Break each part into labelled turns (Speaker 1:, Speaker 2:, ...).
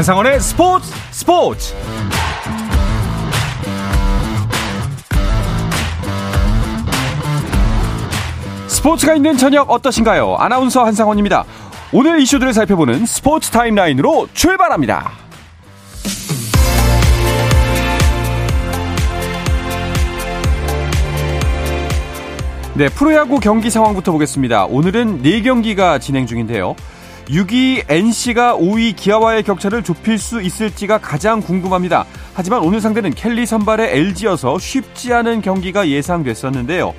Speaker 1: 한상원의 스포츠 스포츠 스포츠가 있는 저녁 어떠신가요? 아나운서 한상원입니다. 오늘 이슈들을 살펴보는 스포츠 타임라인으로 출발합니다. 네, 프로야구 경기 상황부터 보겠습니다. 오늘은 4경기가 진행 중인데요. 6위 NC가 5위 기아와의 격차를 좁힐 수 있을지가 가장 궁금합니다. 하지만 오늘 상대는 켈리 선발의 LG여서 쉽지 않은 경기가 예상됐었는데요.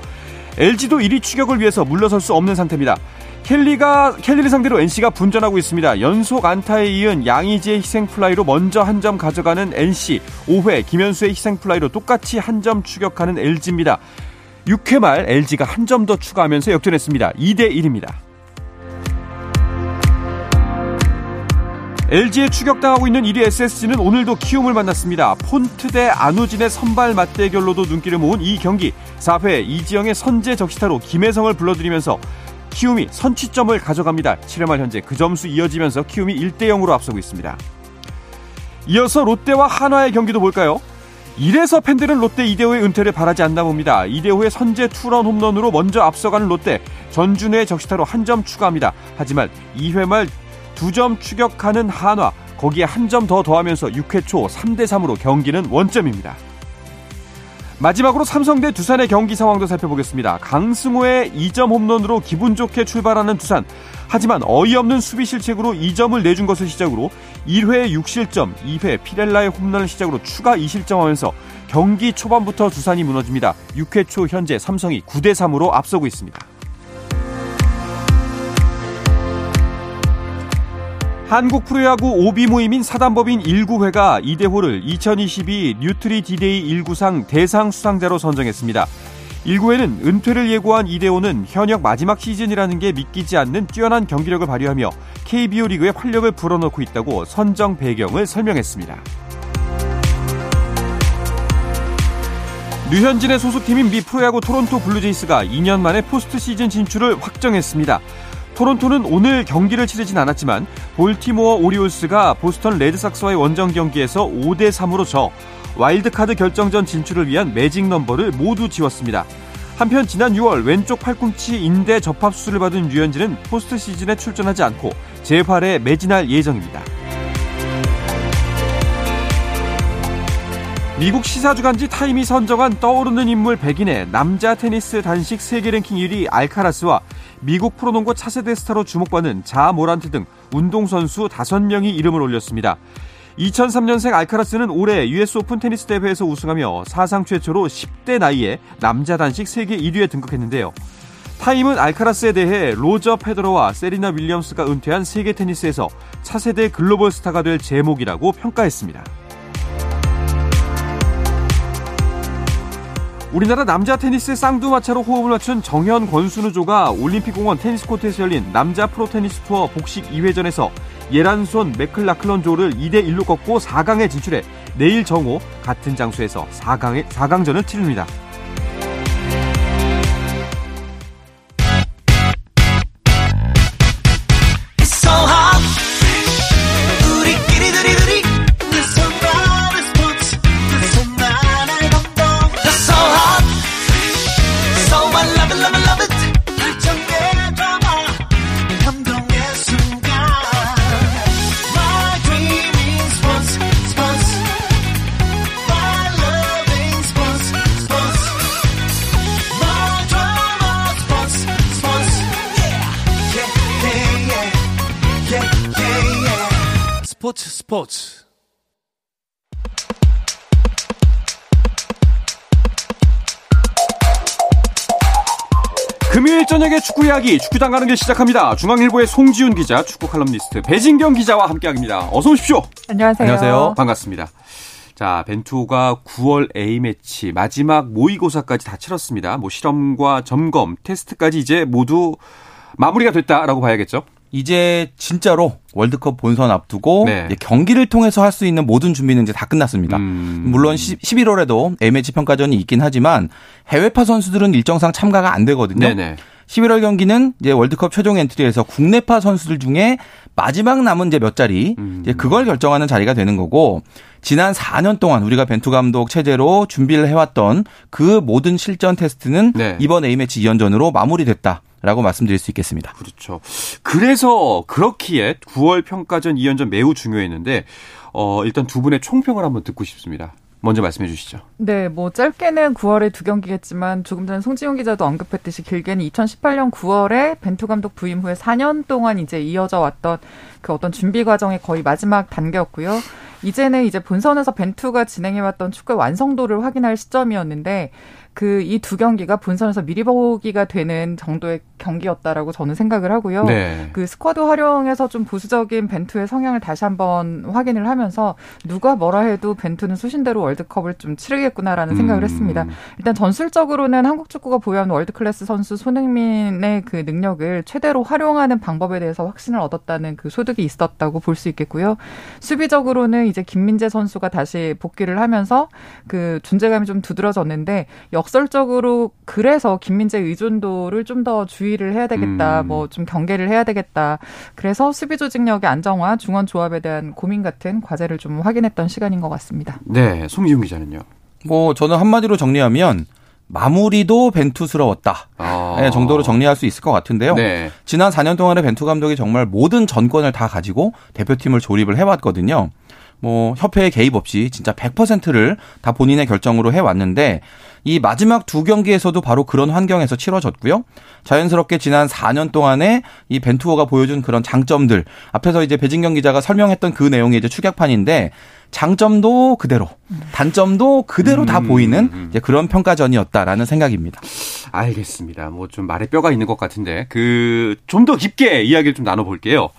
Speaker 1: LG도 1위 추격을 위해서 물러설 수 없는 상태입니다. 켈리가 켈리를 상대로 NC가 분전하고 있습니다. 연속 안타에 이은 양의지의 희생 플라이로 먼저 한 점 가져가는 NC, 5회 김현수의 희생 플라이로 똑같이 한 점 추격하는 LG입니다. 6회 말 LG가 한 점 더 추가하면서 역전했습니다. 2대 1입니다. LG에 추격당하고 있는 1위 SSG는 오늘도 키움을 만났습니다. 폰트 대 안우진의 선발 맞대결로도 눈길을 모은 이 경기 4회 이지영의 선제 적시타로 김혜성을 불러들이면서 키움이 선취점을 가져갑니다. 7회 말 현재 그 점수 이어지면서 키움이 1대 0으로 앞서고 있습니다. 이어서 롯데와 한화의 경기도 볼까요? 이래서 팬들은 롯데 이대호의 은퇴를 바라지 않나 봅니다. 이대호의 선제 투런 홈런으로 먼저 앞서가는 롯데 전준우의 적시타로 한 점 추가합니다. 하지만 2회 말 두 점 추격하는 한화 거기에 한 점 더 더하면서 6회 초 3대 3으로 경기는 원점입니다. 마지막으로 삼성 대 두산의 경기 상황도 살펴보겠습니다. 강승호의 2점 홈런으로 기분 좋게 출발하는 두산. 하지만 어이없는 수비 실책으로 2점을 내준 것을 시작으로 1회 6실점, 2회 피렐라의 홈런을 시작으로 추가 2실점하면서 경기 초반부터 두산이 무너집니다. 6회 초 현재 삼성이 9대 3으로 앞서고 있습니다. 한국 프로야구 OB 모임인 사단법인 1구회가 이대호를 2022 뉴트리 디데이 1구상 대상 수상자로 선정했습니다. 1구회는 은퇴를 예고한 이대호는 현역 마지막 시즌이라는 게 믿기지 않는 뛰어난 경기력을 발휘하며 KBO 리그에 활력을 불어넣고 있다고 선정 배경을 설명했습니다. 류현진의 소속팀인 미 프로야구 토론토 블루제이스가 2년 만에 포스트 시즌 진출을 확정했습니다. 토론토는 오늘 경기를 치르진 않았지만 볼티모어 오리올스가 보스턴 레드삭스와의 원정 경기에서 5대 3으로 져 와일드카드 결정전 진출을 위한 매직 넘버를 모두 지웠습니다. 한편 지난 6월 왼쪽 팔꿈치 인대 접합 수술을 받은 류현진은 포스트 시즌에 출전하지 않고 재활에 매진할 예정입니다. 미국 시사주간지 타임이 선정한 떠오르는 인물 100인의 남자 테니스 단식 세계 랭킹 1위 알카라스와 미국 프로농구 차세대 스타로 주목받는 자 모란트 등 운동선수 5명이 이름을 올렸습니다. 2003년생 알카라스는 올해 US 오픈 테니스 대회에서 우승하며 사상 최초로 10대 나이에 남자 단식 세계 1위에 등극했는데요. 타임은 알카라스에 대해 로저 페더러와 세리나 윌리엄스가 은퇴한 세계 테니스에서 차세대 글로벌 스타가 될 재목이라고 평가했습니다. 우리나라 남자 테니스 쌍두마차로 호흡을 맞춘 정현 권순우조가 올림픽공원 테니스 코트에서 열린 남자 프로 테니스 투어 복식 2회전에서 예란손 맥클라클런 조를 2대1로 꺾고 4강에 진출해 내일 정오 같은 장소에서 4강에, 4강전을 치릅니다.
Speaker 2: 스포츠 스포츠
Speaker 1: 금요일 저녁에 축구 이야기 축구장 가는 길 시작합니다. 중앙일보의 송지훈 기자, 축구 칼럼니스트 배진경 기자와 함께합니다. 어서 오십시오.
Speaker 3: 안녕하세요.
Speaker 2: 안녕하세요.
Speaker 1: 반갑습니다. 자, 벤투호가 9월 A매치 마지막 모의고사까지 다 치렀습니다. 뭐 실험과 점검, 테스트까지 이제 모두 마무리가 됐다라고 봐야겠죠.
Speaker 2: 이제 진짜로 월드컵 본선 앞두고
Speaker 1: 네.
Speaker 2: 경기를 통해서 할 수 있는 모든 준비는 이제 다 끝났습니다.
Speaker 1: 음.
Speaker 2: 물론 11월에도 A매치 평가전이 있긴 하지만 해외파 선수들은 일정상 참가가 안 되거든요.
Speaker 1: 네네.
Speaker 2: 11월 경기는 이제 월드컵 최종 엔트리에서 국내파 선수들 중에 마지막 남은 이제 몇 자리 음. 이제 그걸 결정하는 자리가 되는 거고 지난 4년 동안 우리가 벤투 감독 체제로 준비를 해왔던 그 모든 실전 테스트는 네. 이번 A매치 2연전으로 마무리됐다. 라고 말씀드릴 수 있겠습니다.
Speaker 1: 그렇죠. 그래서 그렇기에 9월 평가전 2연전 매우 중요했는데 어, 일단 두 분의 총평을 한번 듣고 싶습니다. 먼저 말씀해 주시죠.
Speaker 3: 네, 뭐 짧게는 9월에 두 경기겠지만 조금 전에 송지용 기자도 언급했듯이 길게는 2018년 9월에 벤투 감독 부임 후에 4년 동안 이제 이어져 왔던 그 어떤 준비 과정의 거의 마지막 단계였고요. 이제는 이제 본선에서 벤투가 진행해 왔던 축구의 완성도를 확인할 시점이었는데 그 이 두 경기가 본선에서 미리 보기가 되는 정도의 경기였다라고 저는 생각을 하고요. 네. 그 스쿼드 활용에서 좀 보수적인 벤투의 성향을 다시 한번 확인을 하면서 누가 뭐라 해도 벤투는 소신대로 월드컵을 좀 치르겠구나라는 생각을 음. 했습니다. 일단 전술적으로는 한국 축구가 보유한 월드 클래스 선수 손흥민의 그 능력을 최대로 활용하는 방법에 대해서 확신을 얻었다는 그 소득이 있었다고 볼 수 있겠고요. 수비적으로는 이제 김민재 선수가 다시 복귀를 하면서 그 존재감이 좀 두드러졌는데 역설적으로 그래서 김민재 의존도를 좀 더 주의를 해야 되겠다. 음. 뭐좀 경계를 해야 되겠다. 그래서 수비 조직력의 안정화, 중원 조합에 대한 고민 같은 과제를 좀 확인했던 시간인 것 같습니다.
Speaker 1: 네, 송기훈 기자는요.
Speaker 2: 뭐 저는 한마디로 정리하면 마무리도 벤투스러웠다. 아. 네, 정도로 정리할 수 있을 것 같은데요. 네. 지난 4년 동안에 벤투 감독이 정말 모든 전권을 다 가지고 대표팀을 조립을 해왔거든요. 뭐 협회의 개입 없이 진짜 100%를 다 본인의 결정으로 해왔는데 이 마지막 두 경기에서도 바로 그런 환경에서 치러졌고요. 자연스럽게 지난 4년 동안에 이 벤투어가 보여준 그런 장점들 앞에서 이제 배진경 기자가 설명했던 그 내용이 이제 축약판인데 장점도 그대로, 단점도 그대로 음, 다 보이는 음. 이제 그런 평가전이었다라는 생각입니다.
Speaker 1: 알겠습니다. 뭐 좀 말에 뼈가 있는 것 같은데 그 좀 더 깊게 이야기를 좀 나눠볼게요.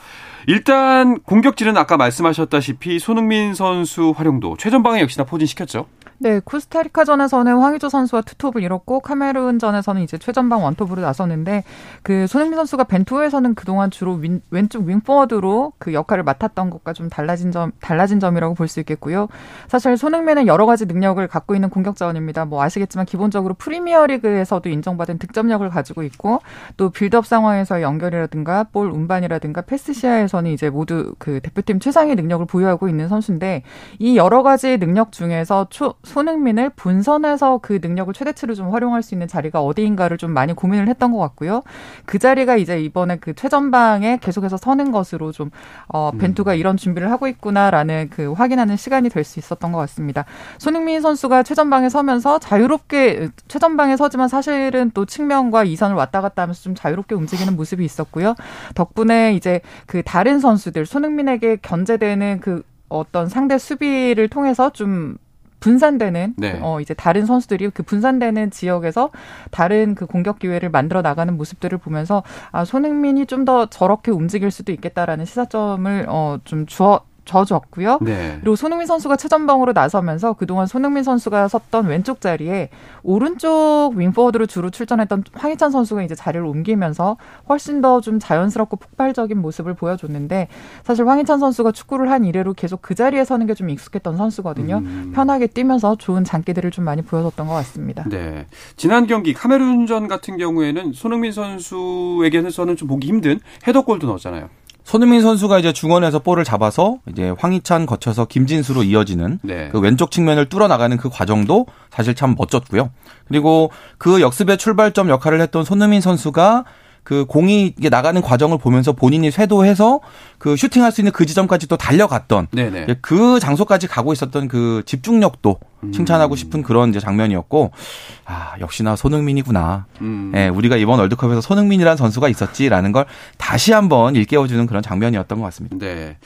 Speaker 1: 일단 공격진은 아까 말씀하셨다시피 손흥민 선수 활용도 최전방에 역시나 포진시켰죠.
Speaker 3: 네, 코스타리카전에서는 황의조 선수와 투톱을 이뤘고 카메룬전에서는 이제 최전방 원톱으로 나섰는데 그 손흥민 선수가 벤투에서는 그동안 주로 윈, 왼쪽 윙포워드로 그 역할을 맡았던 것과 좀 달라진 점 달라진 점이라고 볼 수 있겠고요. 사실 손흥민은 여러 가지 능력을 갖고 있는 공격 자원입니다. 뭐 아시겠지만 기본적으로 프리미어리그에서도 인정받은 득점력을 가지고 있고 또 빌드업 상황에서 연결이라든가 볼 운반이라든가 패스 시야에서는 이제 모두 그 대표팀 최상의 능력을 보유하고 있는 선수인데 이 여러 가지 능력 중에서 초, 손흥민을 본선에서 그 능력을 최대치로 좀 활용할 수 있는 자리가 어디인가를 좀 많이 고민을 했던 것 같고요. 그 자리가 이제 이번에 그 최전방에 계속해서 서는 것으로 좀 어, 음. 벤투가 이런 준비를 하고 있구나라는 그 확인하는 시간이 될 수 있었던 것 같습니다. 손흥민 선수가 최전방에 서면서 자유롭게 최전방에 서지만 사실은 또 측면과 이선을 왔다 갔다 하면서 좀 자유롭게 움직이는 모습이 있었고요. 덕분에 이제 그 다른 선수들 손흥민에게 견제되는 그 어떤 상대 수비를 통해서 좀 분산되는 네. 어 이제 다른 선수들이 그 분산되는 지역에서 다른 그 공격 기회를 만들어 나가는 모습들을 보면서 아 손흥민이 좀 더 저렇게 움직일 수도 있겠다라는 시사점을 어좀 주어 져줬고요. 네. 그리고 손흥민 선수가 최전방으로 나서면서 그동안 손흥민 선수가 섰던 왼쪽 자리에 오른쪽 윙포워드로 주로 출전했던 황희찬 선수가 이제 자리를 옮기면서 훨씬 더 좀 자연스럽고 폭발적인 모습을 보여줬는데 사실 황희찬 선수가 축구를 한 이래로 계속 그 자리에 서는 게 좀 익숙했던 선수거든요. 음. 편하게 뛰면서 좋은 장기들을 좀 많이 보여줬던 것 같습니다.
Speaker 1: 네. 지난 경기 카메룬전 같은 경우에는 손흥민 선수에게서는 좀 보기 힘든 헤더골도 넣었잖아요.
Speaker 2: 손흥민 선수가 이제 중원에서 볼을 잡아서 이제 황희찬 거쳐서 김진수로 이어지는 네. 그 왼쪽 측면을 뚫어 나가는 그 과정도 사실 참 멋졌고요. 그리고 그 역습의 출발점 역할을 했던 손흥민 선수가 그 공이 나가는 과정을 보면서 본인이 쇄도해서 그 슈팅할 수 있는 그 지점까지 또 달려갔던 네네. 그 장소까지 가고 있었던 그 집중력도 음. 칭찬하고 싶은 그런 이제 장면이었고 아 역시나 손흥민이구나. 음. 예, 우리가 이번 월드컵에서 손흥민이라는 선수가 있었지라는 걸 다시 한번 일깨워주는 그런 장면이었던 것 같습니다.
Speaker 1: 네.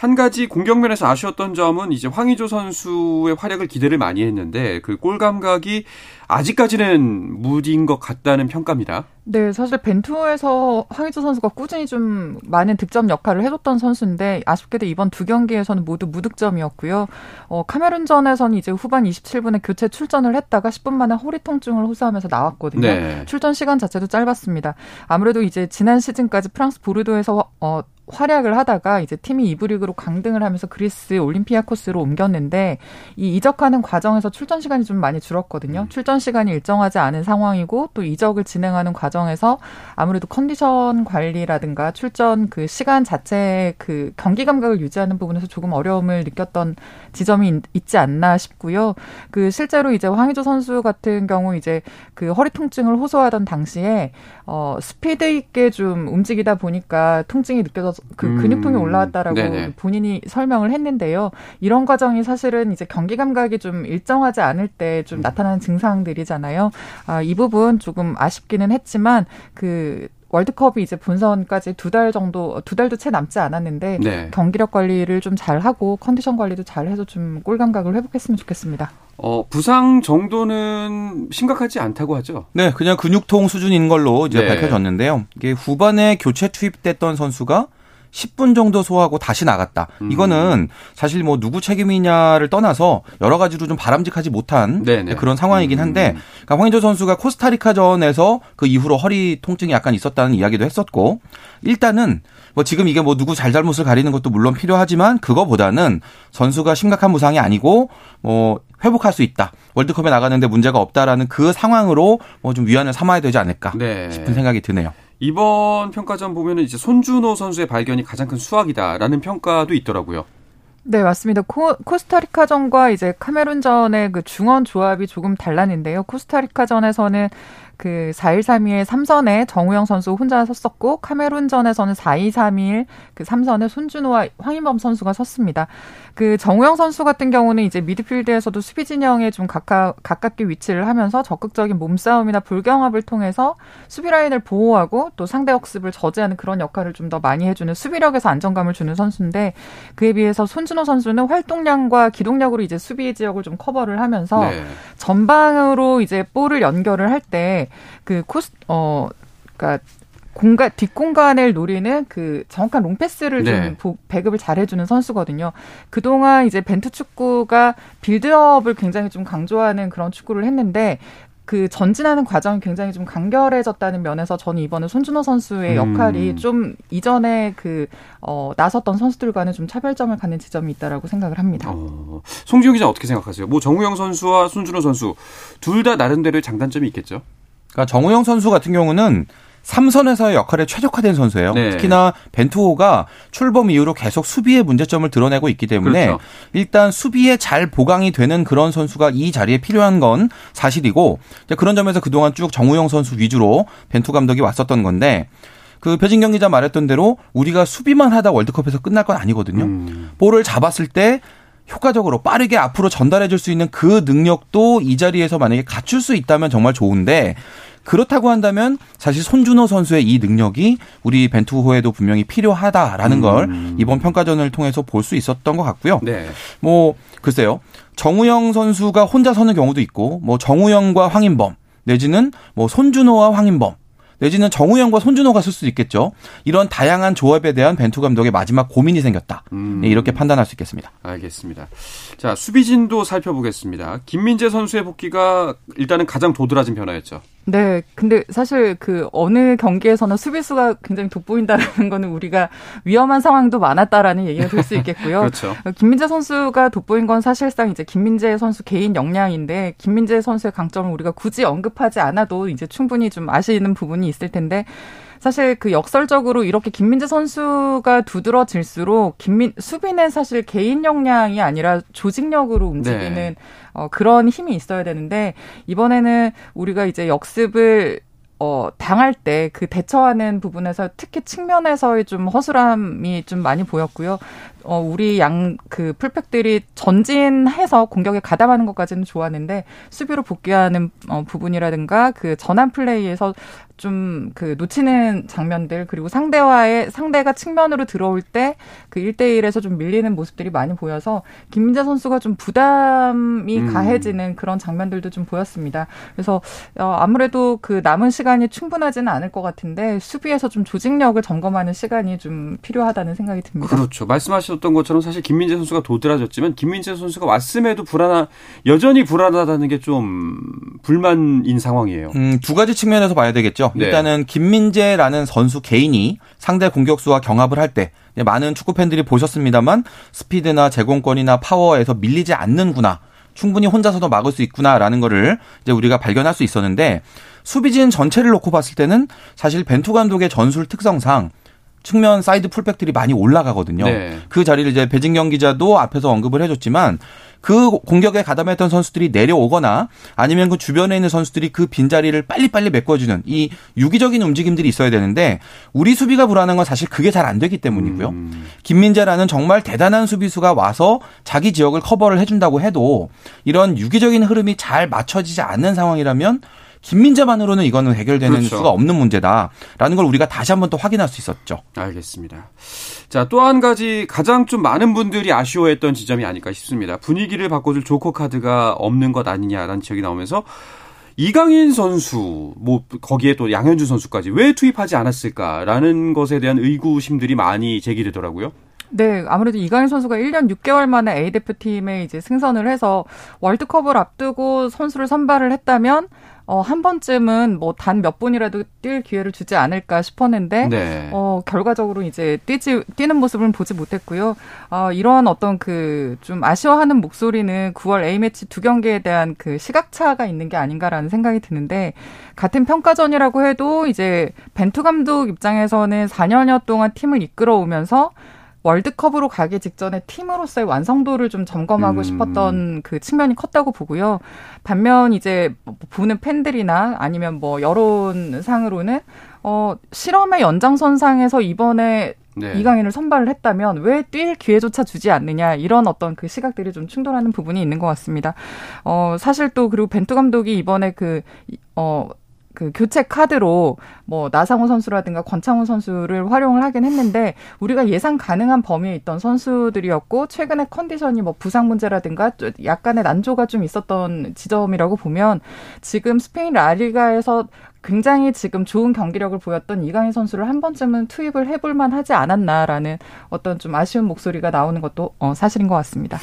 Speaker 1: 한 가지 공격면에서 아쉬웠던 점은 이제 황의조 선수의 활약을 기대를 많이 했는데 그 골 감각이 아직까지는 무딘 것 같다는 평가입니다.
Speaker 3: 네, 사실 벤투에서 황희조 선수가 꾸준히 좀 많은 득점 역할을 해줬던 선수인데 아쉽게도 이번 두 경기에서는 모두 무득점이었고요. 어, 카메룬전에서는 이제 후반 27분에 교체 출전을 했다가 10분 만에 허리 통증을 호소하면서 나왔거든요. 네. 출전 시간 자체도 짧았습니다. 아무래도 이제 지난 시즌까지 프랑스 보르도에서 어, 활약을 하다가 이제 팀이 2부 리그로 강등을 하면서 그리스 올림피아 코스로 옮겼는데 이 이적하는 과정에서 출전 시간이 좀 많이 줄었거든요. 음. 출전 시간이 일정하지 않은 상황이고 또 이적을 진행하는 과정에서 아무래도 컨디션 관리라든가 출전 그 시간 자체 그 경기 감각을 유지하는 부분에서 조금 어려움을 느꼈던 지점이 있지 않나 싶고요. 그 실제로 이제 황희조 선수 같은 경우 이제 그 허리 통증을 호소하던 당시에 어 스피드 있게 좀 움직이다 보니까 통증이 느껴져서 그 음. 근육통이 올라왔다라고 음, 본인이 설명을 했는데요. 이런 과정이 사실은 이제 경기 감각이 좀 일정하지 않을 때좀 음. 나타나는 증상들이잖아요. 아, 이 부분 조금 아쉽기는 했지만 그 월드컵이 이제 본선까지 두 달 정도 두 달도 채 남지 않았는데 네. 경기력 관리를 좀 잘 하고 컨디션 관리도 잘 해서 좀 골 감각을 회복했으면 좋겠습니다.
Speaker 1: 어, 부상 정도는 심각하지 않다고 하죠.
Speaker 2: 네, 그냥 근육통 수준인 걸로 이제 네. 밝혀졌는데요. 이게 후반에 교체 투입됐던 선수가 10분 정도 소화하고 다시 나갔다. 음. 이거는 사실 뭐 누구 책임이냐를 떠나서 여러 가지로 좀 바람직하지 못한 네네. 그런 상황이긴 음. 한데 그러니까 황인조 선수가 코스타리카전에서 그 이후로 허리 통증이 약간 있었다는 이야기도 했었고 일단은 뭐 지금 이게 뭐 누구 잘잘못을 가리는 것도 물론 필요하지만 그거보다는 선수가 심각한 부상이 아니고 뭐 회복할 수 있다. 월드컵에 나가는데 문제가 없다라는 그 상황으로 뭐 좀 위안을 삼아야 되지 않을까 네. 싶은 생각이 드네요.
Speaker 1: 이번 평가전 보면은 이제 손준호 선수의 발견이 가장 큰 수확이다라는 평가도 있더라고요.
Speaker 3: 네, 맞습니다. 코, 코스타리카전과 이제 카메룬전의 그 중원 조합이 조금 달랐는데요. 코스타리카전에서는 그 4-1-3-2의 3선에 정우영 선수 혼자 섰었고 카메룬전에서는 4-2-3-1그 3선에 손준호와 황인범 선수가 섰습니다. 그 정우영 선수 같은 경우는 이제 미드필드에서도 수비 진영에 좀 가까, 가깝게 위치를 하면서 적극적인 몸싸움이나 볼 경합을 통해서 수비 라인을 보호하고 또 상대 역습을 저지하는 그런 역할을 좀 더 많이 해주는 수비력에서 안정감을 주는 선수인데 그에 비해서 손준호 선수는 활동량과 기동력으로 이제 수비 지역을 좀 커버를 하면서 네. 전방으로 이제 볼을 연결을 할때 그 코스 어 그러니까 공간 뒷공간을 노리는 그 정확한 롱패스를 네. 좀 배급을 잘 해주는 선수거든요. 그 동안 이제 벤투 축구가 빌드업을 굉장히 좀 강조하는 그런 축구를 했는데 그 전진하는 과정이 굉장히 좀 간결해졌다는 면에서 저는 이번에 손준호 선수의 역할이 음. 좀 이전에 그, 어, 나섰던 선수들과는 좀 차별점을 갖는 지점이 있다라고 생각을 합니다. 어,
Speaker 1: 송지용 기자 어떻게 생각하세요? 뭐 정우영 선수와 손준호 선수 둘 다 나름대로의 장단점이 있겠죠?
Speaker 2: 그러니까 정우영 선수 같은 경우는 삼선에서의 역할에 최적화된 선수예요. 네. 특히나 벤투호가 출범 이후로 계속 수비의 문제점을 드러내고 있기 때문에 그렇죠. 일단 수비에 잘 보강이 되는 그런 선수가 이 자리에 필요한 건 사실이고 그런 점에서 그동안 쭉 정우영 선수 위주로 벤투 감독이 왔었던 건데 그 배진경 기자 말했던 대로 우리가 수비만 하다 월드컵에서 끝날 건 아니거든요. 음. 볼을 잡았을 때 효과적으로 빠르게 앞으로 전달해 줄 수 있는 그 능력도 이 자리에서 만약에 갖출 수 있다면 정말 좋은데 그렇다고 한다면 사실 손준호 선수의 이 능력이 우리 벤투호에도 분명히 필요하다라는 음. 걸 이번 평가전을 통해서 볼 수 있었던 것 같고요. 네. 뭐 글쎄요. 정우영 선수가 혼자 서는 경우도 있고 뭐 정우영과 황인범 내지는 뭐 손준호와 황인범 내지는 정우영과 손준호가 쓸 수도 있겠죠. 이런 다양한 조합에 대한 벤투 감독의 마지막 고민이 생겼다. 음. 네, 이렇게 판단할 수 있겠습니다.
Speaker 1: 알겠습니다. 자, 수비진도 살펴보겠습니다. 김민재 선수의 복귀가 일단은 가장 도드라진 변화였죠.
Speaker 3: 네, 근데 사실 그 어느 경기에서는 수비수가 굉장히 돋보인다라는 거는 우리가 위험한 상황도 많았다라는 얘기가 될 수 있겠고요.
Speaker 1: 그렇죠.
Speaker 3: 김민재 선수가 돋보인 건 사실상 이제 김민재 선수 개인 역량인데 김민재 선수의 강점을 우리가 굳이 언급하지 않아도 이제 충분히 좀 아시는 부분이 있을 텐데 사실 그 역설적으로 이렇게 김민재 선수가 두드러질수록 김민 수비는 사실 개인 역량이 아니라 조직력으로 움직이는 네. 어, 그런 힘이 있어야 되는데 이번에는 우리가 이제 역습을 어, 당할 때 그 대처하는 부분에서 특히 측면에서의 좀 허술함이 좀 많이 보였고요. 어, 우리 양 그 풀백들이 전진해서 공격에 가담하는 것까지는 좋았는데 수비로 복귀하는 어, 부분이라든가 그 전환 플레이에서 좀 그 놓치는 장면들 그리고 상대와의 상대가 측면으로 들어올 때그 1대1에서 좀 밀리는 모습들이 많이 보여서 김민재 선수가 좀 부담이 음. 가해지는 그런 장면들도 좀 보였습니다. 그래서 어 아무래도 그 남은 시간이 충분하지는 않을 것 같은데 수비에서 좀 조직력을 점검하는 시간이 좀 필요하다는 생각이 듭니다.
Speaker 1: 그렇죠. 말씀하신 말씀하셨던 것처럼 사실 김민재 선수가 도드라졌지만 김민재 선수가 왔음에도 불안하 여전히 불안하다는 게 좀 불만인 상황이에요.
Speaker 2: 음, 두 가지 측면에서 봐야 되겠죠. 네. 일단은 김민재라는 선수 개인이 상대 공격수와 경합을 할 때 많은 축구 팬들이 보셨습니다만 스피드나 제공권이나 파워에서 밀리지 않는구나. 충분히 혼자서도 막을 수 있구나라는 거를 이제 우리가 발견할 수 있었는데 수비진 전체를 놓고 봤을 때는 사실 벤투 감독의 전술 특성상 측면 사이드 풀백들이 많이 올라가거든요. 네. 그 자리를 이제 배진경 기자도 앞에서 언급을 해줬지만 그 공격에 가담했던 선수들이 내려오거나 아니면 그 주변에 있는 선수들이 그 빈자리를 빨리빨리 메꿔주는 이 유기적인 움직임들이 있어야 되는데 우리 수비가 불안한 건 사실 그게 잘 안 되기 때문이고요. 음. 김민재라는 정말 대단한 수비수가 와서 자기 지역을 커버를 해준다고 해도 이런 유기적인 흐름이 잘 맞춰지지 않는 상황이라면 김민재만으로는 이거는 해결되는 그렇죠. 수가 없는 문제다라는 걸 우리가 다시 한번 또 확인할 수 있었죠.
Speaker 1: 알겠습니다. 자, 또 한 가지 가장 좀 많은 분들이 아쉬워했던 지점이 아닐까 싶습니다. 분위기를 바꿔줄 조커 카드가 없는 것 아니냐라는 지적이 나오면서 이강인 선수, 뭐 거기에 또 양현준 선수까지 왜 투입하지 않았을까라는 것에 대한 의구심들이 많이 제기되더라고요.
Speaker 3: 네, 아무래도 이강인 선수가 1년 6개월 만에 A 대표팀에 이제 승선을 해서 월드컵을 앞두고 선수를 선발을 했다면 어, 한 번쯤은 뭐 단 몇 분이라도 뛸 기회를 주지 않을까 싶었는데 네. 어, 결과적으로 이제 뛰지 뛰는 모습은 보지 못했고요. 어, 이러한 어떤 그 좀 아쉬워하는 목소리는 9월 A 매치 두 경기에 대한 그 시각차가 있는 게 아닌가라는 생각이 드는데 같은 평가전이라고 해도 이제 벤투 감독 입장에서는 4년여 동안 팀을 이끌어오면서 월드컵으로 가기 직전에 팀으로서의 완성도를 좀 점검하고 음. 싶었던 그 측면이 컸다고 보고요. 반면 이제 보는 팬들이나 아니면 뭐 여론상으로는 어 실험의 연장선상에서 이번에 네. 이강인을 선발을 했다면 왜 뛸 기회조차 주지 않느냐 이런 어떤 그 시각들이 좀 충돌하는 부분이 있는 것 같습니다. 어 사실 또 그리고 벤투 감독이 이번에 그어 그 교체 카드로 뭐 나상호 선수라든가 권창훈 선수를 활용을 하긴 했는데 우리가 예상 가능한 범위에 있던 선수들이었고 최근에 컨디션이 뭐 부상 문제라든가 약간의 난조가 좀 있었던 지점이라고 보면 지금 스페인 라리가에서 굉장히 지금 좋은 경기력을 보였던 이강인 선수를 한 번쯤은 투입을 해볼 만하지 않았나라는 어떤 좀 아쉬운 목소리가 나오는 것도 어, 사실인 것 같습니다.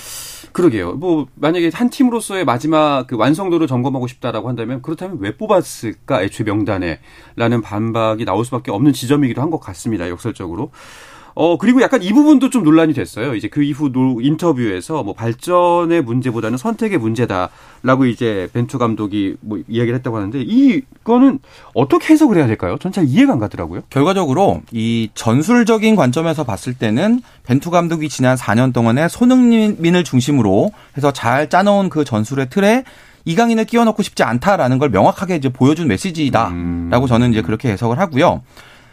Speaker 1: 그러게요. 뭐 만약에 한 팀으로서의 마지막 그 완성도를 점검하고 싶다라고 한다면 그렇다면 왜 뽑았을까 애초에 명단에라는 반박이 나올 수밖에 없는 지점이기도 한 것 같습니다. 역설적으로. 어, 그리고 약간 이 부분도 좀 논란이 됐어요. 이제 그 이후 노, 인터뷰에서 뭐 발전의 문제보다는 선택의 문제다라고 이제 벤투 감독이 뭐 이야기를 했다고 하는데 이거는 어떻게 해석을 해야 될까요? 전 잘 이해가 안 가더라고요.
Speaker 2: 결과적으로 이 전술적인 관점에서 봤을 때는 벤투 감독이 지난 4년 동안에 손흥민을 중심으로 해서 잘 짜놓은 그 전술의 틀에 이강인을 끼워 넣고 싶지 않다라는 걸 명확하게 이제 보여준 메시지다라고 음. 저는 이제 그렇게 해석을 하고요.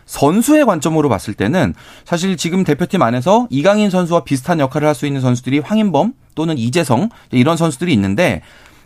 Speaker 2: 선수의 관점으로 봤을 때는 사실 지금 대표팀 안에서 이강인 선수와 비슷한 역할을 할 수 있는 선수들이 황인범 또는 이재성 이런 선수들이 있는데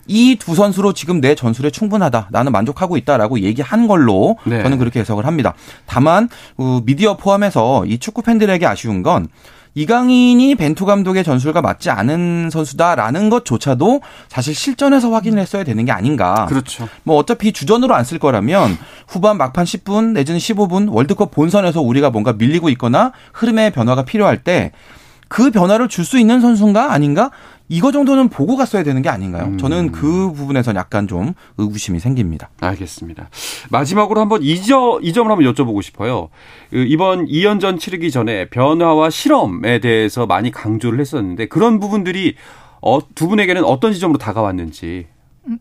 Speaker 2: 이두 선수로 지금 내 전술에 충분하다. 나는 만족하고 있다라고 얘기한 걸로 네. 저는 그렇게 해석을 합니다. 다만 그 미디어 포함해서 이 축구 팬들에게 아쉬운 건 이강인이 벤투 감독의 전술과 맞지 않은 선수다라는 것조차도 사실 실전에서 확인을 했어야 되는 게 아닌가.
Speaker 1: 그렇죠.
Speaker 2: 뭐 어차피 주전으로 안 쓸 거라면 후반 막판 10분 내지는 15분 월드컵 본선에서 우리가 뭔가 밀리고 있거나 흐름의 변화가 필요할 때 그 변화를 줄 수 있는 선수인가 아닌가 이거 정도는 보고 갔어야 되는 게 아닌가요? 음. 저는 그 부분에서 약간 좀 의구심이 생깁니다.
Speaker 1: 알겠습니다. 마지막으로 한번 이, 점, 이 점을 한번 여쭤보고 싶어요. 그 이번 2연전 치르기 전에 변화와 실험에 대해서 많이 강조를 했었는데 그런 부분들이 어, 두 분에게는 어떤 지점으로 다가왔는지
Speaker 3: 음,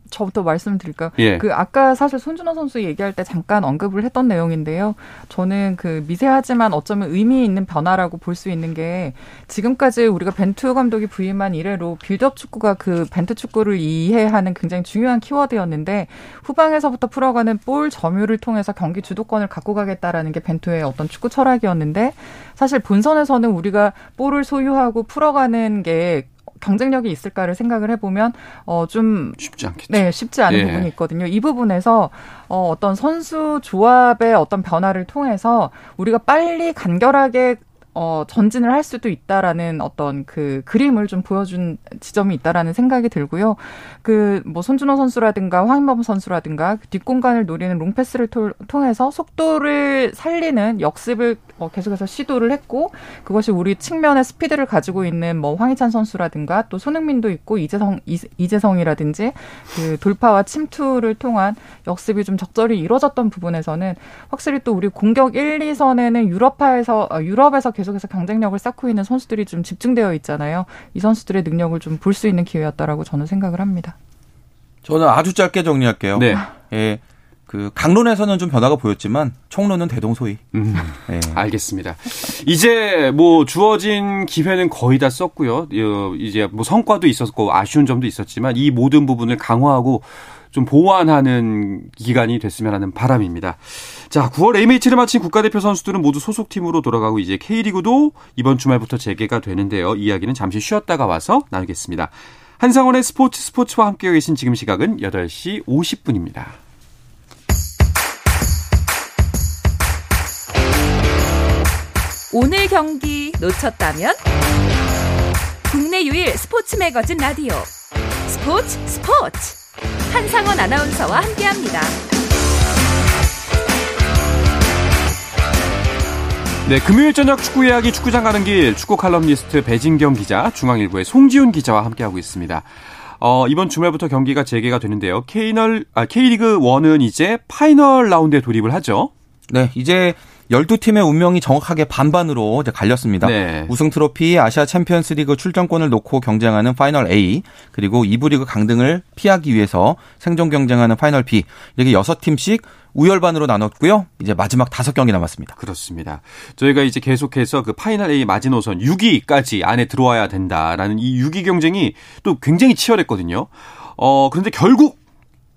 Speaker 3: 저부터 말씀드릴까요? 예. 그 아까 사실 손준호 선수 얘기할 때 잠깐 언급을 했던 내용인데요. 저는 그 미세하지만 어쩌면 의미 있는 변화라고 볼 수 있는 게 지금까지 우리가 벤투 감독이 부임한 이래로 빌드업 축구가 그 벤투 축구를 이해하는 굉장히 중요한 키워드였는데 후방에서부터 풀어가는 볼 점유를 통해서 경기 주도권을 갖고 가겠다라는 게 벤투의 어떤 축구 철학이었는데 사실 본선에서는 우리가 볼을 소유하고 풀어가는 게 경쟁력이 있을까를 생각을 해보면 어좀
Speaker 1: 쉽지 않겠죠.
Speaker 3: 네, 쉽지 않은 예. 부분이 있거든요. 이 부분에서 어 어떤 선수 조합의 어떤 변화를 통해서 우리가 빨리 간결하게 어, 전진을 할 수도 있다라는 어떤 그 그림을 좀 보여준 지점이 있다라는 생각이 들고요. 그 뭐 손준호 선수라든가 황인범 선수라든가 그 뒷공간을 노리는 롱패스를 통해서 속도를 살리는 역습을 어, 계속해서 시도를 했고 그것이 우리 측면의 스피드를 가지고 있는 뭐 황희찬 선수라든가 또 손흥민도 있고 이재성 이재성이라든지 그 돌파와 침투를 통한 역습이 좀 적절히 이루어졌던 부분에서는 확실히 또 우리 공격 1, 2선에는 유럽파에서 어, 유럽에서 계속 해서 경쟁력을 쌓고 있는 선수들이 좀 집중되어 있잖아요. 이 선수들의 능력을 좀 볼 수 있는 기회였다라고 저는 생각을 합니다.
Speaker 2: 저는 아주 짧게 정리할게요. 네. 예. 그 강론에서는 좀 변화가 보였지만 총론은 대동소이. 음,
Speaker 1: 네. 알겠습니다. 이제 뭐 주어진 기회는 거의 다 썼고요. 이제 뭐 성과도 있었고 아쉬운 점도 있었지만 이 모든 부분을 강화하고 좀 보완하는 기간이 됐으면 하는 바람입니다. 자, 9월 A매치를 마친 국가대표 선수들은 모두 소속팀으로 돌아가고 이제 K리그도 이번 주말부터 재개가 되는데요. 이야기는 잠시 쉬었다가 와서 나누겠습니다. 한상원의 스포츠 스포츠와 함께 계신 지금 시각은 8시 50분입니다.
Speaker 4: 오늘 경기 놓쳤다면 국내 유일 스포츠 매거진 라디오 스포츠 스포츠 한상원 아나운서와 함께합니다.
Speaker 1: 네, 금요일 저녁 축구 이야기 축구장 가는 길 축구 칼럼니스트 배진경 기자, 중앙일보의 송지훈 기자와 함께하고 있습니다. 어, 이번 주말부터 경기가 재개가 되는데요. K널, 아, K리그 1은 이제 파이널 라운드에 돌입을 하죠.
Speaker 2: 네, 이제 12팀의 운명이 정확하게 반반으로 이제 갈렸습니다. 네. 우승 트로피, 아시아 챔피언스 리그 출전권을 놓고 경쟁하는 파이널 A, 그리고 2부 리그 강등을 피하기 위해서 생존 경쟁하는 파이널 B, 이렇게 6팀씩 우열반으로 나눴고요. 이제 마지막 5경기 남았습니다.
Speaker 1: 그렇습니다. 저희가 이제 계속해서 그 파이널 A 마지노선 6위까지 안에 들어와야 된다라는 이 6위 경쟁이 또 굉장히 치열했거든요. 어, 그런데 결국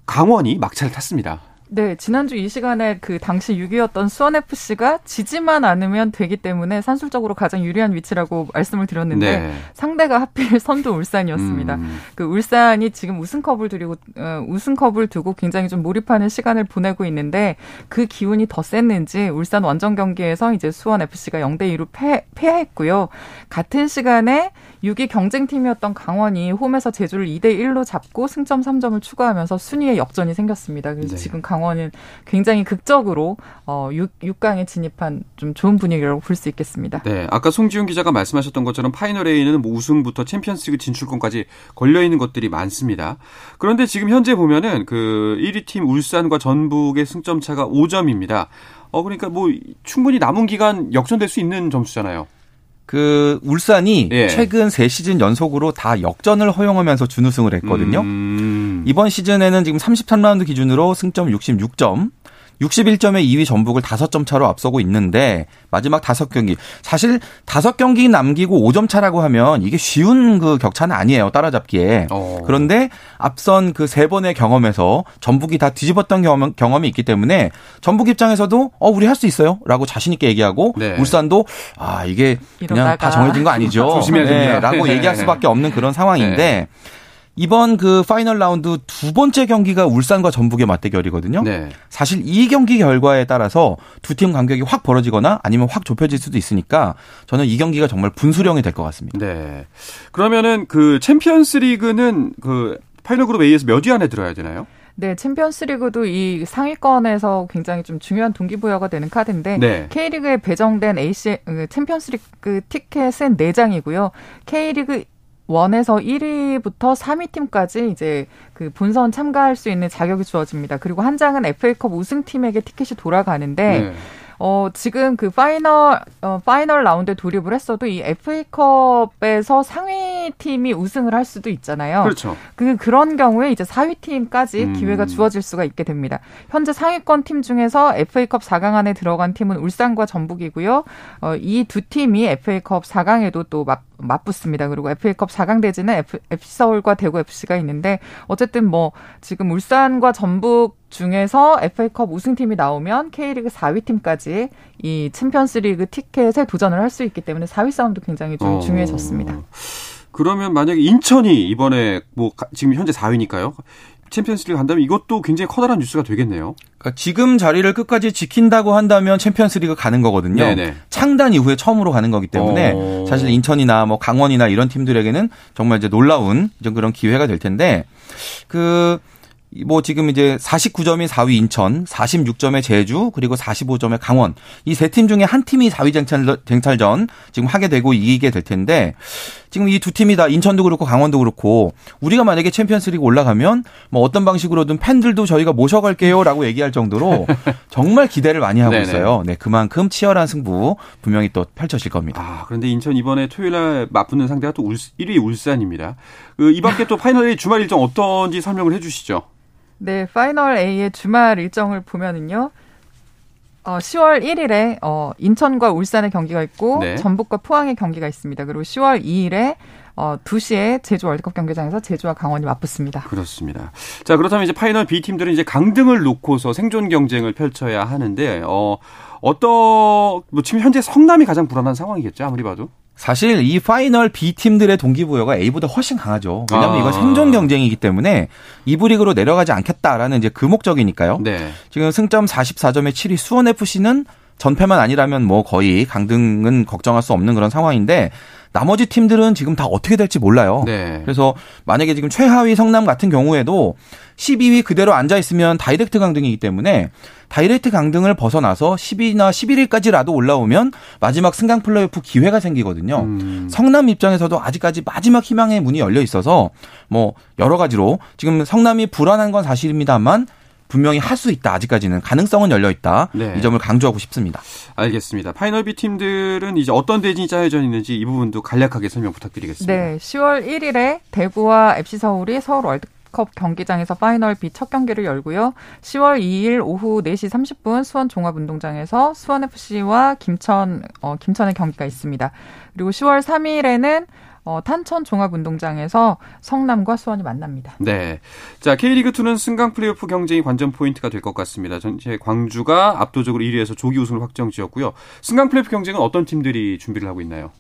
Speaker 1: 강원이 막차를 탔습니다.
Speaker 3: 네, 지난주 이 시간에 그 당시 6위였던 수원FC가 지지만 않으면 되기 때문에 산술적으로 가장 유리한 위치라고 말씀을 드렸는데 네. 상대가 하필 선두 울산이었습니다. 음. 그 울산이 지금 우승컵을 두고 어, 우승컵을 두고 굉장히 좀 몰입하는 시간을 보내고 있는데 그 기운이 더 셌는지 울산 원정 경기에서 이제 수원FC가 0대 2로 패, 패했고요. 같은 시간에 6위 경쟁팀이었던 강원이 홈에서 제주를 2대 1로 잡고 승점 3점을 추가하면서 순위에 역전이 생겼습니다. 그래서 네. 지금 강원은 굉장히 극적으로 어 6, 6강에 진입한 좀 좋은 분위기라고 볼 수 있겠습니다.
Speaker 1: 네, 아까 송지훈 기자가 말씀하셨던 것처럼 파이널 A는 뭐 우승부터 챔피언스리그 진출권까지 걸려 있는 것들이 많습니다. 그런데 지금 현재 보면은 그 1위 팀 울산과 전북의 승점 차가 5점입니다. 어 그러니까 뭐 충분히 남은 기간 역전될 수 있는 점수잖아요.
Speaker 2: 그 울산이 예. 최근 세 시즌 연속으로 다 역전을 허용하면서 준우승을 했거든요. 음. 이번 시즌에는 지금 33라운드 기준으로 승점 66점, 61점의 2위 전북을 5점 차로 앞서고 있는데 마지막 5경기 사실 5경기 남기고 5점 차라고 하면 이게 쉬운 그 격차는 아니에요. 따라잡기에. 어. 그런데 앞선 그 세 번의 경험에서 전북이 다 뒤집었던 경험, 경험이 있기 때문에 전북 입장에서도 어 우리 할 수 있어요라고 자신 있게 얘기하고 네. 울산도 아 이게 그냥 이러다가. 다 정해진 거 아니죠.
Speaker 1: 조심해야 됩니다라고
Speaker 2: 네, 얘기할 수밖에 없는 그런 상황인데 네. 이번 그 파이널 라운드 두 번째 경기가 울산과 전북의 맞대결이거든요. 네. 사실 이 경기 결과에 따라서 두 팀 간격이 확 벌어지거나 아니면 확 좁혀질 수도 있으니까 저는 이 경기가 정말 분수령이 될 것 같습니다.
Speaker 1: 네. 그러면은 그 챔피언스 리그는 그 파이널 그룹 A에서 몇 위 안에 들어야 되나요?
Speaker 3: 네, 챔피언스 리그도 이 상위권에서 굉장히 좀 중요한 동기부여가 되는 카드인데 네. K리그에 배정된 AC 그 챔피언스 리그 티켓은 4장이고요. K리그 one에서 1위부터 3위 팀까지 이제 그 본선 참가할 수 있는 자격이 주어집니다. 그리고 한 장은 FA컵 우승팀에게 티켓이 돌아가는데 네. 어, 지금 그 파이널, 어, 파이널 라운드에 돌입을 했어도 이 FA컵에서 상위 팀이 우승을 할 수도 있잖아요.
Speaker 1: 그렇죠.
Speaker 3: 그, 그런 경우에 이제 4위 팀까지 음. 기회가 주어질 수가 있게 됩니다. 현재 상위권 팀 중에서 FA컵 4강 안에 들어간 팀은 울산과 전북이고요. 어, 이 두 팀이 FA컵 4강에도 또 맞, 맞붙습니다. 그리고 FA컵 4강 대진은 F, FC서울과 대구 FC가 있는데 어쨌든 뭐 지금 울산과 전북 중에서 FA컵 우승팀이 나오면 K리그 4위 팀까지 이 챔피언스리그 티켓에 도전을 할 수 있기 때문에 4위 싸움도 굉장히 좀 어. 중요해졌습니다.
Speaker 1: 그러면 만약에 인천이 이번에 뭐 지금 현재 4위니까요. 챔피언스리그 간다면 이것도 굉장히 커다란 뉴스가 되겠네요.
Speaker 2: 그러니까 지금 자리를 끝까지 지킨다고 한다면 챔피언스리그 가는 거거든요. 네네. 창단 이후에 처음으로 가는 거기 때문에 어... 사실 인천이나 뭐 강원이나 이런 팀들에게는 정말 이제 놀라운 그런 기회가 될 텐데 그 뭐 지금 이제 49점이 4위 인천, 46점의 제주, 그리고 45점의 강원. 이 세 팀 중에 한 팀이 4위 쟁탈, 쟁탈전 지금 하게 되고 이기게 될 텐데 지금 이 두 팀이 다 인천도 그렇고 강원도 그렇고 우리가 만약에 챔피언스리그 올라가면 뭐 어떤 방식으로든 팬들도 저희가 모셔갈게요라고 얘기할 정도로 정말 기대를 많이 하고. 있어요. 네, 그만큼 치열한 승부 분명히 또 펼쳐질 겁니다.
Speaker 1: 아, 그런데 인천 이번에 토요일 날 맞붙는 상대가 또 울, 1위 울산입니다. 그 이 밖에 또 파이널 주말 일정 어떤지 설명을 해 주시죠.
Speaker 3: 네, 파이널 A의 주말 일정을 보면은요. 어, 10월 1일에 어, 인천과 울산의 경기가 있고 네. 전북과 포항의 경기가 있습니다. 그리고 10월 2일에 어, 2시에 제주 월드컵 경기장에서 제주와 강원이 맞붙습니다.
Speaker 1: 그렇습니다. 자, 그렇다면 이제 파이널 B 팀들은 이제 강등을 놓고서 생존 경쟁을 펼쳐야 하는데 어 어떤 뭐 지금 현재 성남이 가장 불안한 상황이겠죠. 아무리 봐도.
Speaker 2: 사실 이 파이널 B 팀들의 동기부여가 A보다 훨씬 강하죠. 왜냐하면 아. 이거 생존 경쟁이기 때문에 2부 리그로 내려가지 않겠다라는 이제 그 목적이니까요. 네. 지금 승점 44점의 7위 수원 FC는 전패만 아니라면 뭐 거의 강등은 걱정할 수 없는 그런 상황인데 나머지 팀들은 지금 다 어떻게 될지 몰라요. 네. 그래서 만약에 지금 최하위 성남 같은 경우에도 12위 그대로 앉아 있으면 direct 강등이기 때문에 direct 강등을 벗어나서 10위나 11위까지라도 올라오면 마지막 승강 플레이오프 기회가 생기거든요. 음. 성남 입장에서도 아직까지 마지막 희망의 문이 열려 있어서 뭐 여러 가지로 지금 성남이 불안한 건 사실입니다만 분명히 할 수 있다. 아직까지는 가능성은 열려 있다. 네. 이 점을 강조하고 싶습니다.
Speaker 1: 알겠습니다. 파이널 B 팀들은 이제 어떤 대진이 짜여져 있는지 이 부분도 간략하게 설명 부탁드리겠습니다.
Speaker 3: 네, 10월 1일에 대구와 FC 서울이 서울 월드컵 경기장에서 파이널 B 첫 경기를 열고요. 10월 2일 오후 4시 30분 수원 종합운동장에서 수원 FC와 김천 어, 김천의 경기가 있습니다. 그리고 10월 3일에는 어, 탄천 종합운동장에서 성남과 수원이 만납니다.
Speaker 1: 네. 자, K리그2는 승강 플레이오프 경쟁이 관전 포인트가 될 것 같습니다. 전체 광주가 압도적으로 1위에서 조기 우승을 확정 지었고요. 승강 플레이오프 경쟁은 어떤 팀들이 준비를 하고 있나요?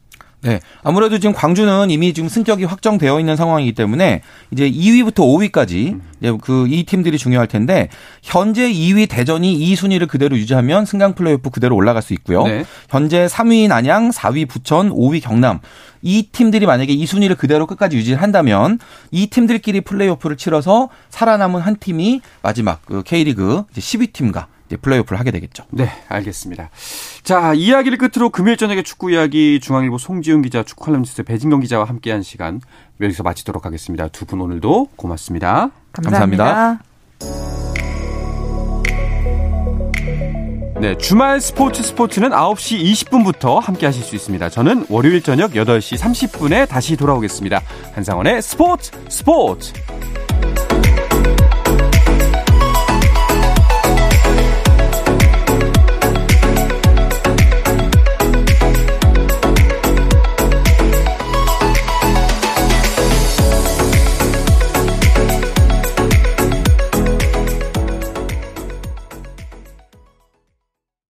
Speaker 2: 네. 아무래도 지금 광주는 이미 지금 승격이 확정되어 있는 상황이기 때문에 이제 2위부터 5위까지 음. 그 이 팀들이 중요할 텐데 현재 2위 대전이 이 순위를 그대로 유지하면 승강 플레이오프 그대로 올라갈 수 있고요. 네. 현재 3위 안양, 4위 부천, 5위 경남 이 팀들이 만약에 이 순위를 그대로 끝까지 유지한다면 이 팀들끼리 플레이오프를 치러서 살아남은 한 팀이 마지막 그 K리그 10위 팀과 플레이오프를 하게 되겠죠.
Speaker 1: 네, 알겠습니다. 자, 이야기를 끝으로 금요일 저녁에 축구 이야기 중앙일보 송지훈 기자, 축구 칼럼니스트 배진경 기자와 함께한 시간 여기서 마치도록 하겠습니다. 두 분 오늘도 고맙습니다.
Speaker 3: 감사합니다. 감사합니다.
Speaker 1: 네, 주말 스포츠 스포츠는 9시 20분부터 함께 하실 수 있습니다. 저는 월요일 저녁 8시 30분에 다시 돌아오겠습니다. 한상원의 스포츠 스포츠!